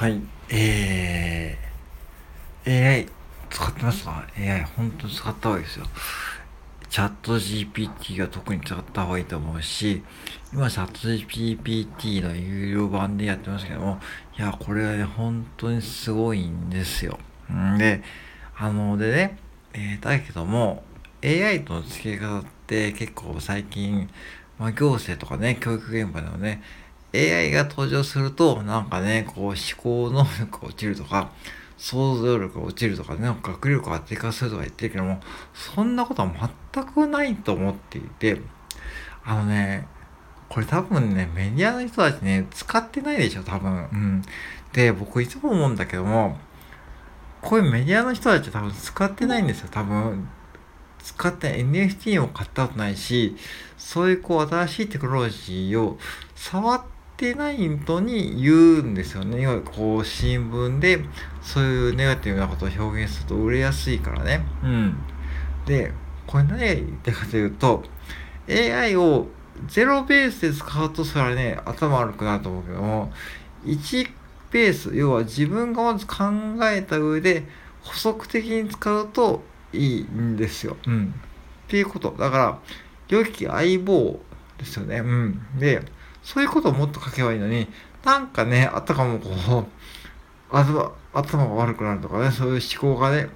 はい、えー、AI 使ってますか ?AI 本当に使った方がいいですよ。チャット GPT は特に使った方がいいと思うし、今チャット GPT の有料版でやってますけども、いや、これはね、本当にすごいんですよ。んで、あの、でね、えー、だけども、AI との付け方って結構最近、まあ、行政とかね、教育現場でもね、AI が登場すると、なんかね、こう思考能力が落ちるとか、想像力が落ちるとかね、学力が低下するとか言ってるけども、そんなことは全くないと思っていて、あのね、これ多分ね、メディアの人たちね、使ってないでしょ、多分。うん。で、僕いつも思うんだけども、こういうメディアの人たち多分使ってないんですよ、多分。使って NFT も買ったことないし、そういうこう新しいテクノロジーを触ってってないのに言うんですよね。要はこう新聞でそういうネガティブなことを表現すると売れやすいからね。うん。で、これ何が言ってかというと、AI をゼロベースで使うとそれはね、頭悪くなると思うけども、1ベース、要は自分がまず考えた上で補足的に使うといいんですよ。うん。っていうこと。だから、良き相棒ですよね。うん。で、そういうことをもっと書けばいいのに、なんかね、あたかもこう、頭頭が悪くなるとかね、そういう思考がね、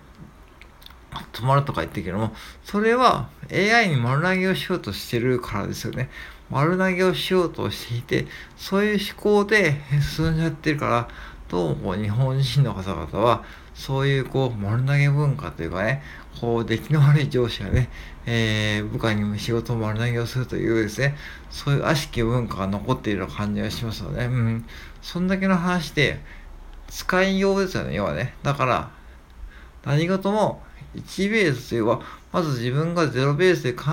止まるとか言ってるけども、それは AI に丸投げをしようとしてるからですよね。丸投げをしようとしていて、そういう思考で進んじゃってるから、どうも日本人の方々は、そういうこう丸投げ文化というかね、こう出来の悪い上司がね、えー、部下にも仕事を丸投げをするというですね、そういう悪しき文化が残っている感じがしますよね。うん。そんだけの話で、使いようですよね、要はね。だから、何事も1ベースというは、まず自分が0ベースで考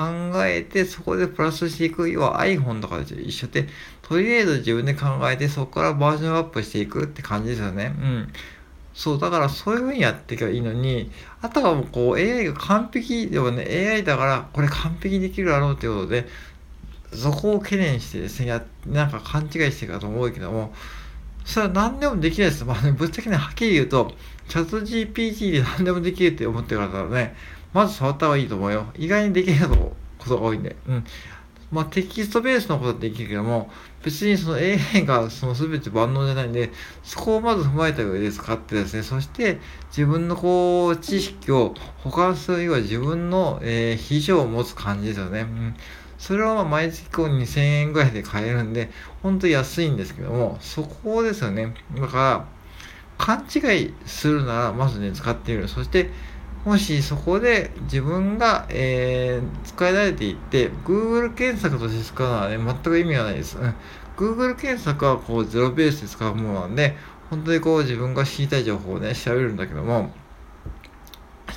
えて、そこでプラスしていく、要は iPhone とかで一緒で、とりあえず自分で考えて、そこからバージョンアップしていくって感じですよね。うん。そう、だからそういう風にやっていけばいいのに、あとはもうこう AI が完璧でもね、AI だからこれ完璧にできるだろうということで、そこを懸念してですね、やなんか勘違いしてるかと思うけども、それは何でもできないです。まあね、ぶっちゃけね、はっきり言うと、チャット GPT で何でもできるって思ってる方はね、まず触った方がいいと思うよ。意外にできないことが多いんで。うん。まあ、テキストベースのことはできるけども、別にその AI がその全て万能じゃないんで、そこをまず踏まえた上で使ってですね、そして自分のこう、知識を保管する、要は自分の、えー、秘書を持つ感じですよね。うん。それはま毎月こう2000円ぐらいで買えるんで、ほんと安いんですけども、そこですよね。だから、勘違いするなら、まずね、使ってみる。そして、もしそこで自分が、えー、使い慣れていって、Google 検索として使うのはね、全く意味がないです。うん、Google 検索はこうゼロベースで使うものなんで、本当にこう自分が知りたい情報をね、調べるんだけども、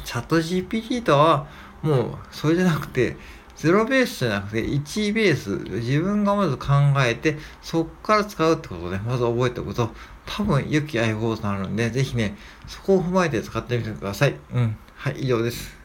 チャット GPT とはもうそれじゃなくて、ゼロベースじゃなくて1ベース、自分がまず考えて、そこから使うってことをね、まず覚えておくと、多分良き相棒となるんで、ぜひね、そこを踏まえて使ってみてください。うん。はい、以上です。